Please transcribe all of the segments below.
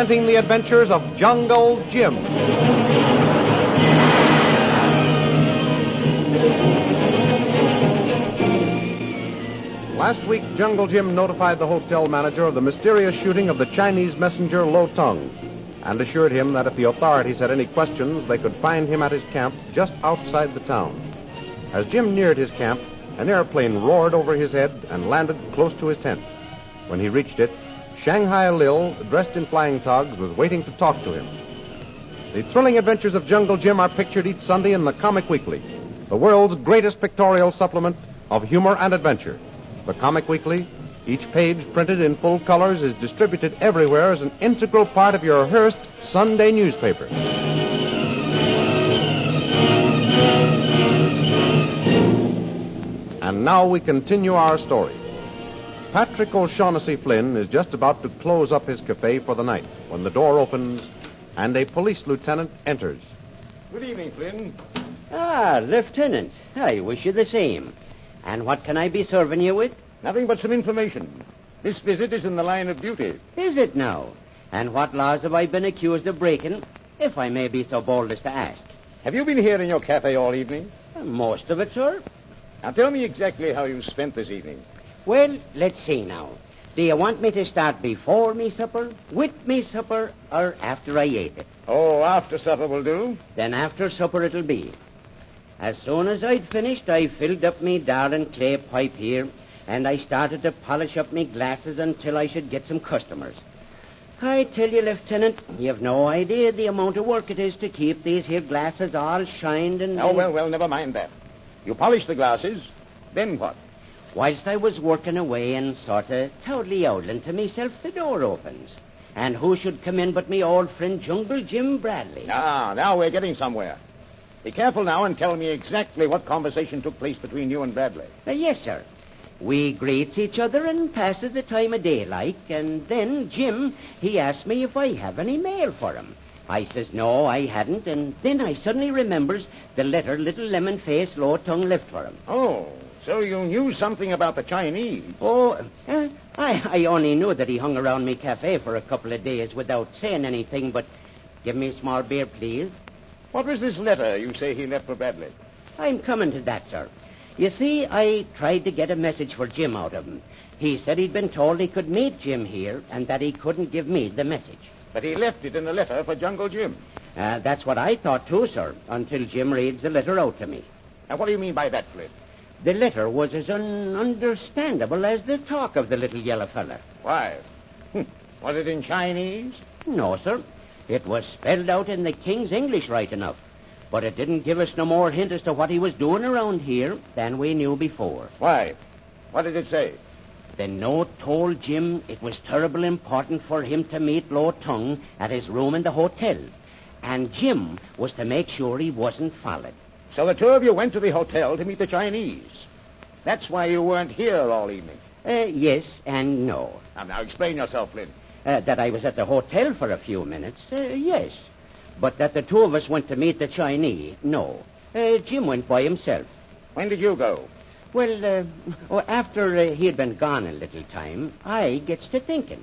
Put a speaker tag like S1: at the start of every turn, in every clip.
S1: presenting the adventures of Jungle Jim. Last week, Jungle Jim notified the hotel manager of the mysterious shooting of the Chinese messenger Lo Tung and assured him that if the authorities had any questions, they could find him at his camp just outside the town. As Jim neared his camp, an airplane roared over his head and landed close to his tent. When he reached it, Shanghai Lil, dressed in flying togs, was waiting to talk to him. The thrilling adventures of Jungle Jim are pictured each Sunday in the Comic Weekly, the world's greatest pictorial supplement of humor and adventure. The Comic Weekly, each page printed in full colors, is distributed everywhere as an integral part of your Hearst Sunday newspaper. And now we continue our story. Patrick O'Shaughnessy Flynn is just about to close up his cafe for the night when the door opens and a police lieutenant enters.
S2: Good evening, Flynn.
S3: Ah, Lieutenant. I wish you the same. And what can I be serving you with?
S2: Nothing but some information. This visit is in the line of duty.
S3: Is it now? And what laws have I been accused of breaking, if I may be so bold as to ask?
S2: Have you been here in your cafe all evening?
S3: Most of it, sir.
S2: Now tell me exactly how you spent this evening.
S3: Well, let's see now. Do you want me to start before me supper, with me supper, or after I ate it?
S2: Oh, after supper will do.
S3: Then after supper it'll be. As soon as I'd finished, I filled up me darling clay pipe here, and I started to polish up me glasses until I should get some customers. I tell you, Lieutenant, you've no idea the amount of work it is to keep these here glasses all shined and...
S2: Oh, well, well, never mind that. You polish the glasses, then what?
S3: Whilst I was working away and sort of totally owling to myself, the door opens. And who should come in but me old friend Jungle Jim Bradley?
S2: Ah, now we're getting somewhere. Be careful now and tell me exactly what conversation took place between you and Bradley.
S3: Uh, yes, sir. We greets each other and passes the time of day like, and then Jim, he asked me if I have any mail for him. I says no, I hadn't, and then I suddenly remembers the letter little lemon face Lo Tung left for him.
S2: Oh, so you knew something about the Chinese.
S3: Oh, uh, I, I only knew that he hung around me cafe for a couple of days without saying anything, but give me a small beer, please.
S2: What was this letter you say he left for Bradley?
S3: I'm coming to that, sir. You see, I tried to get a message for Jim out of him. He said he'd been told he could meet Jim here and that he couldn't give me the message.
S2: But he left it in a letter for Jungle Jim.
S3: Uh, that's what I thought, too, sir, until Jim reads the letter out to me.
S2: Now, what do you mean by that, Flynn?
S3: The letter was as ununderstandable as the talk of the little yellow fella.
S2: Why? Hm. Was it in Chinese?
S3: No, sir. It was spelled out in the King's English right enough. But it didn't give us no more hint as to what he was doing around here than we knew before.
S2: Why? What did it say?
S3: The note told Jim it was terrible important for him to meet Lo Tung at his room in the hotel. And Jim was to make sure he wasn't followed.
S2: So the two of you went to the hotel to meet the Chinese. That's why you weren't here all evening.
S3: Uh, yes and no.
S2: Now, now explain yourself, Flynn.
S3: Uh, that I was at the hotel for a few minutes, uh, yes. But that the two of us went to meet the Chinese, no. Uh, Jim went by himself.
S2: When did you go?
S3: Well, uh, after uh, he had been gone a little time, I gets to thinking.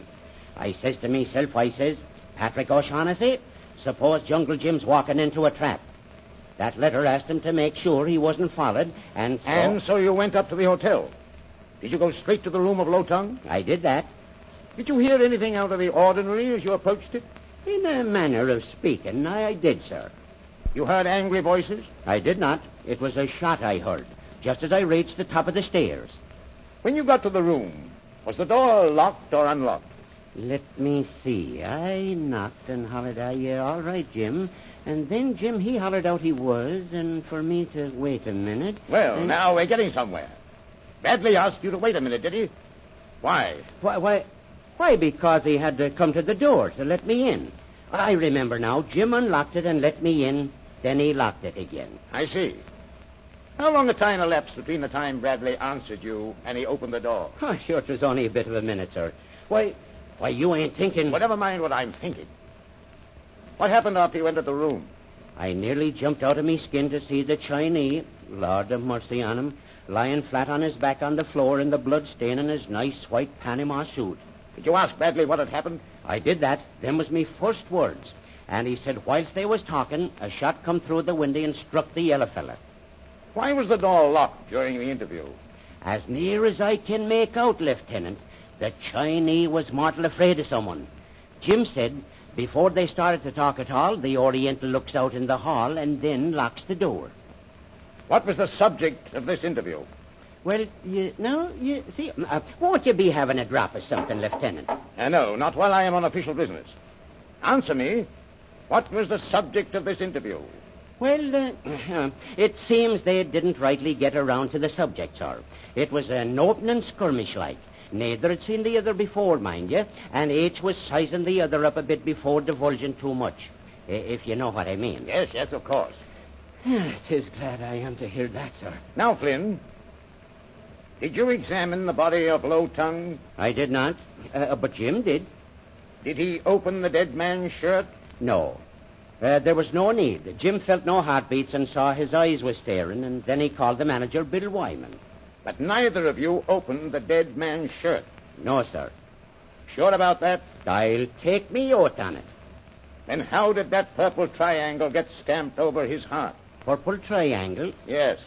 S3: I says to myself, I says, Patrick O'Shaughnessy, suppose Jungle Jim's walking into a trap. That letter asked him to make sure he wasn't followed, and so...
S2: And so you went up to the hotel. Did you go straight to the room of Lo Tung?
S3: I did that.
S2: Did you hear anything out of the ordinary as you approached it?
S3: In a manner of speaking, I did, sir.
S2: You heard angry voices?
S3: I did not. It was a shot I heard, just as I reached the top of the stairs.
S2: When you got to the room, was the door locked or unlocked?
S3: Let me see. I knocked and hollered, out, yeah, all right, Jim. And then Jim, he hollered out he was, and for me to wait a minute.
S2: Well,
S3: and...
S2: now we're getting somewhere. Bradley asked you to wait a minute, did he? Why?
S3: Why, why, why, because he had to come to the door to let me in. I remember now. Jim unlocked it and let me in. Then he locked it again.
S2: I see. How long a time elapsed between the time Bradley answered you and he opened the door?
S3: Oh, sure, it was only a bit of a minute, sir. Why, why, you ain't thinking...
S2: Well, never mind what I'm thinking. What happened after you entered the room?
S3: I nearly jumped out of me skin to see the Chinese, Lord of mercy on him, lying flat on his back on the floor in the blood stain in his nice white Panama suit.
S2: Did you ask Bradley what had happened?
S3: I did that. Them was me first words. And he said whilst they was talking, a shot come through the window and struck the yellow fella.
S2: Why was the door locked during the interview?
S3: As near as I can make out, Lieutenant, the Chinese was mortal afraid of someone. Jim said before they started to talk at all, the Oriental looks out in the hall and then locks the door.
S2: What was the subject of this interview?
S3: Well, you know, you see, uh, won't you be having a drop of something, Lieutenant?
S2: Uh, no, not while I am on official business. Answer me. What was the subject of this interview?
S3: Well, uh, it seems they didn't rightly get around to the subject, sir. It was an opening skirmish like. Neither had seen the other before, mind you, and each was sizing the other up a bit before divulging too much, if you know what I mean.
S2: Yes, yes, of course.
S3: Tis glad I am to hear that, sir.
S2: Now, Flynn, did you examine the body of Lo Tung?
S3: I did not, uh, but Jim did.
S2: Did he open the dead man's shirt?
S3: No. Uh, there was no need. Jim felt no heartbeats and saw his eyes were staring, and then he called the manager, Bill Wyman.
S2: But neither of you opened the dead man's shirt.
S3: No, sir.
S2: Sure about that?
S3: I'll take me oath on it.
S2: Then how did that purple triangle get stamped over his heart?
S3: Purple triangle?
S2: Yes.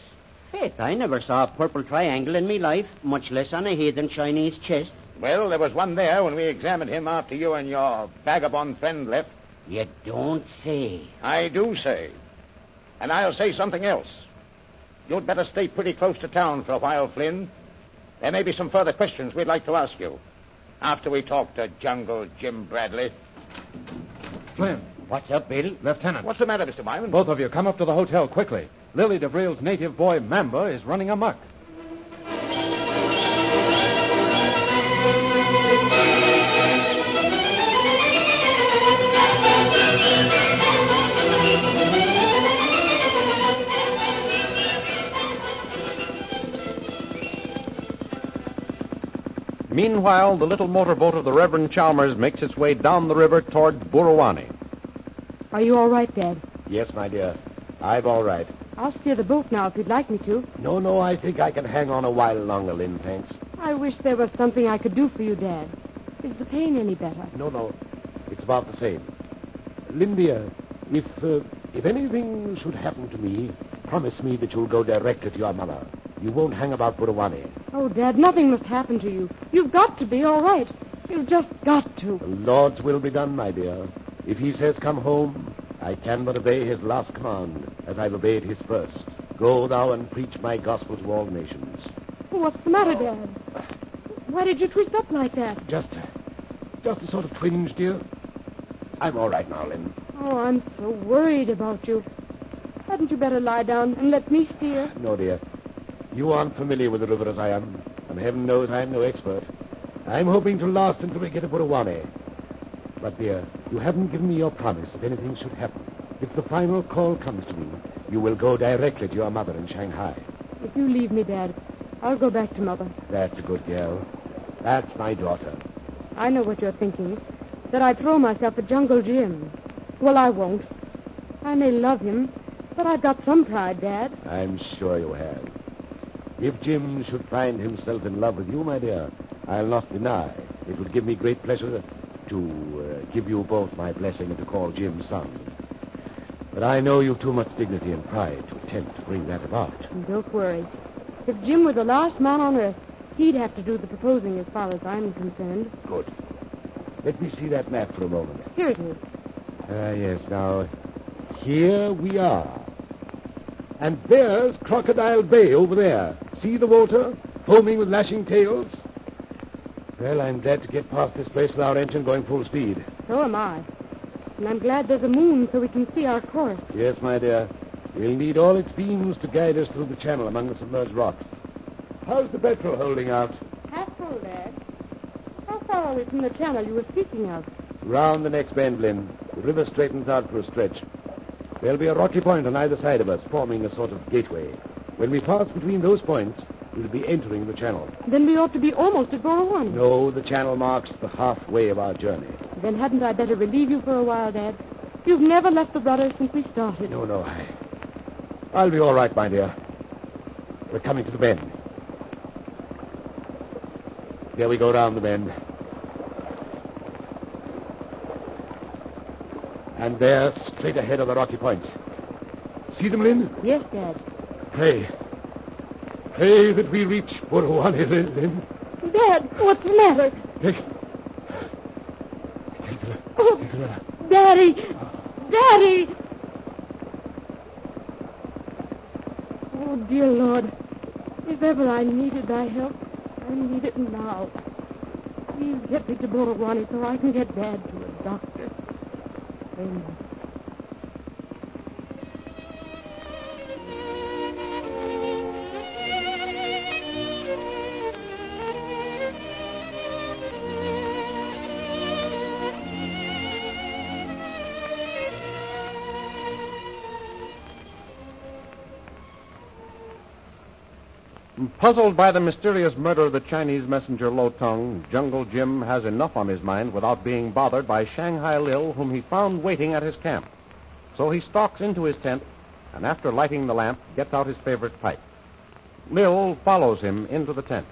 S3: Faith, I never saw a purple triangle in me life, much less on a heathen Chinese chest.
S2: Well, there was one there when we examined him after you and your vagabond friend left.
S3: You don't say.
S2: I do say. And I'll say something else. You'd better stay pretty close to town for a while, Flynn. There may be some further questions we'd like to ask you after we talk to Jungle Jim Bradley.
S4: Flynn.
S3: What's up, Bill?
S4: Lieutenant.
S2: What's the matter, Mr. Wyman?
S4: Both of you, come up to the hotel quickly. Lily DeVrille's native boy, Mamba, is running amok.
S1: Meanwhile, the little motorboat of the Reverend Chalmers makes its way down the river toward Burawani.
S5: Are you all right, Dad?
S6: Yes, my dear. I'm all right.
S5: I'll steer the boat now if you'd like me to.
S6: No, no, I think I can hang on a while longer, Lynn, thanks.
S5: I wish there was something I could do for you, Dad. Is the pain any better?
S6: No, no. It's about the same. Lynn, dear, if, uh, if anything should happen to me, promise me that you'll go directly to your mother. You won't hang about Burawani.
S5: Oh, Dad, nothing must happen to you. You've got to be all right. You've just got to.
S6: The Lord's will be done, my dear. If he says come home, I can but obey his last command, as I've obeyed his first. Go thou and preach my gospel to all nations.
S5: What's the matter, Dad? Why did you twist up like that?
S6: Just, just a sort of twinge, dear. I'm all right now, Lynn.
S5: Oh, I'm so worried about you. Hadn't you better lie down and let me steer?
S6: No, dear. You aren't familiar with the river as I am, and heaven knows I'm no expert. I'm hoping to last until we get to Burawani. But, dear, you haven't given me your promise if anything should happen. If the final call comes to me, you will go directly to your mother in Shanghai.
S5: If you leave me, Dad, I'll go back to Mother.
S6: That's a good girl. That's my daughter.
S5: I know what you're thinking. That I'd throw myself at Jungle Jim. Well, I won't. I may love him, but I've got some pride, Dad.
S6: I'm sure you have. If Jim should find himself in love with you, my dear, I'll not deny. It would give me great pleasure to uh, give you both my blessing and to call Jim son. But I know you've too much dignity and pride to attempt to bring that about.
S5: Don't worry. If Jim were the last man on earth, he'd have to do the proposing as far as I'm concerned.
S6: Good. Let me see that map for a moment.
S5: Here it is.
S6: Ah, yes. Now, here we are. And there's Crocodile Bay over there. See the water? Foaming with lashing tails? Well, I'm glad to get past this place with our engine going full speed.
S5: So am I. And I'm glad there's a moon so we can see our course.
S6: Yes, my dear. We'll need all its beams to guide us through the channel among the submerged rocks. How's the petrol holding out?
S5: Half full, Dad. How far are we from the channel you were speaking of?
S6: Round the next bend, Lynn. The river straightens out for a stretch. There'll be a rocky point on either side of us, forming a sort of gateway. When we pass between those points, we'll be entering the channel.
S5: Then we ought to be almost at Burawani.
S6: No, the channel marks the halfway of our journey.
S5: Then hadn't I better relieve you for a while, Dad? You've never left the rudder since we started.
S6: No, no, I... I'll be all right, my dear. We're coming to the bend. Here we go down the bend. And there, straight ahead of the rocky points. See them, Lynn?
S5: Yes, Dad.
S6: Pray. Pray that we reach Burawani, Lynn. Lynn.
S5: Dad, what's the matter?
S6: Take,
S5: Oh, Daddy! Daddy! Oh, dear Lord, if ever I needed thy help, I need it now. Please get me to Burawani so I can get Dad to a doctor. Amen.
S1: Puzzled by the mysterious murder of the Chinese messenger Lo Tung, Jungle Jim has enough on his mind without being bothered by Shanghai Lil, whom he found waiting at his camp. So he stalks into his tent and, after lighting the lamp, gets out his favorite pipe. Lil follows him into the tent.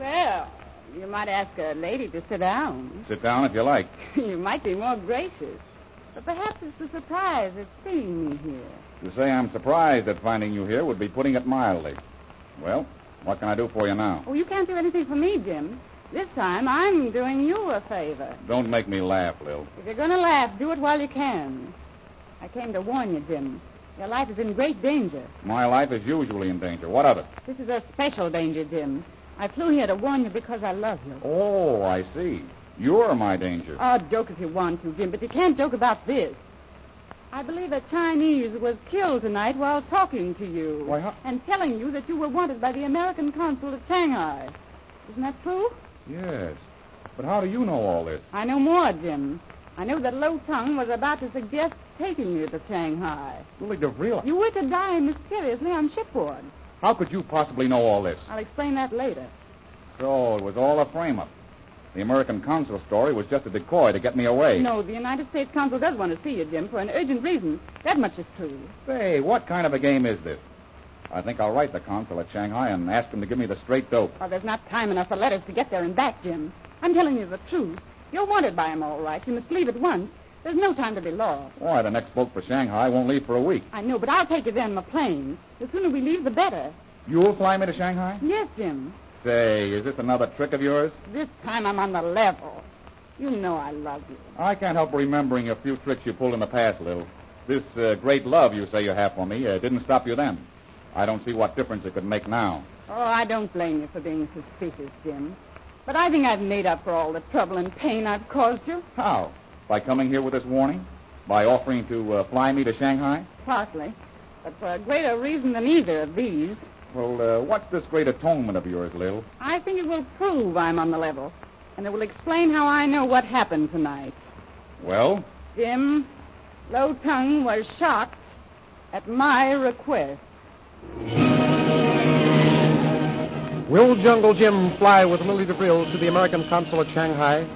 S7: Well, you might ask a lady to sit down.
S8: Sit down if you like.
S7: you might be more gracious. But perhaps it's the surprise at seeing me here.
S8: To say I'm surprised at finding you here would be putting it mildly. Well, what can I do for you now?
S7: Oh, you can't do anything for me, Jim. This time I'm doing you a favor.
S8: Don't make me laugh, Lil.
S7: If you're going to laugh, do it while you can. I came to warn you, Jim. Your life is in great danger.
S8: My life is usually in danger. What of it?
S7: This is a special danger, Jim. I flew here to warn you because I love you.
S8: Oh, I see. You're my danger.
S7: Oh, joke if you want to, Jim, but you can't joke about this. I believe a Chinese was killed tonight while talking to you.
S8: Why, how-
S7: And telling you that you were wanted by the American consul at Shanghai. Isn't that true?
S8: Yes. But how do you know all this?
S7: I know more, Jim. I know that Lo Tung was about to suggest taking you to Shanghai.
S8: Lily DeVrille,
S7: You were to die mysteriously on shipboard.
S8: how could you possibly know all this?
S7: I'll explain that later.
S8: So it was all a frame-up. The American consul story was just a decoy to get me away.
S7: No, the United States consul does want to see you, Jim, for an urgent reason. That much is true.
S8: Say, what kind of a game is this? I think I'll write the consul at Shanghai and ask him to give me the straight dope.
S7: Well, there's not time enough for letters to get there and back, Jim. I'm telling you the truth. You're wanted by him, all right. You must leave at once. There's no time to be lost.
S8: Why, the next boat for Shanghai won't leave for a week.
S7: I know, but I'll take you there in my plane. The sooner we leave, the better.
S8: You'll fly me to Shanghai?
S7: Yes, Jim.
S8: Say, is this another trick of yours?
S7: This time I'm on the level. You know I love you.
S8: I can't help remembering a few tricks you pulled in the past, Lil. This uh, great love you say you have for me uh, didn't stop you then. I don't see what difference it could make now.
S7: Oh, I don't blame you for being suspicious, Jim. But I think I've made up for all the trouble and pain I've caused you.
S8: How? By coming here with this warning? By offering to uh, fly me to Shanghai?
S7: Partly. But for a greater reason than either of these.
S8: Well, uh, what's this great atonement of yours, Lil?
S7: I think it will prove I'm on the level. And it will explain how I know what happened tonight.
S8: Well,
S7: Jim, Lo Tung was shocked at my request.
S1: Will Jungle Jim fly with Lily DeVrille to the American consul at Shanghai?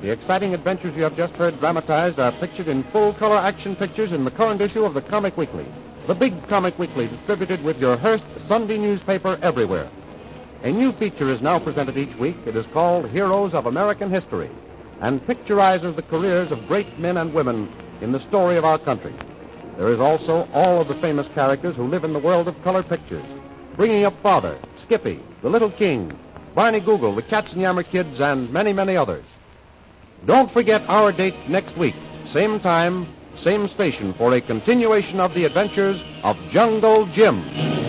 S1: The exciting adventures you have just heard dramatized are pictured in full color action pictures in the current issue of the Comic Weekly, the big Comic Weekly distributed with your Hearst Sunday newspaper everywhere. A new feature is now presented each week. It is called Heroes of American History and picturizes the careers of great men and women in the story of our country. There is also all of the famous characters who live in the world of color pictures, bringing up Father, Skippy, the Little King, Barney Google, the Katzenjammer Kids, and many, many others. Don't forget our date next week, same time, same station, for a continuation of the adventures of Jungle Jim.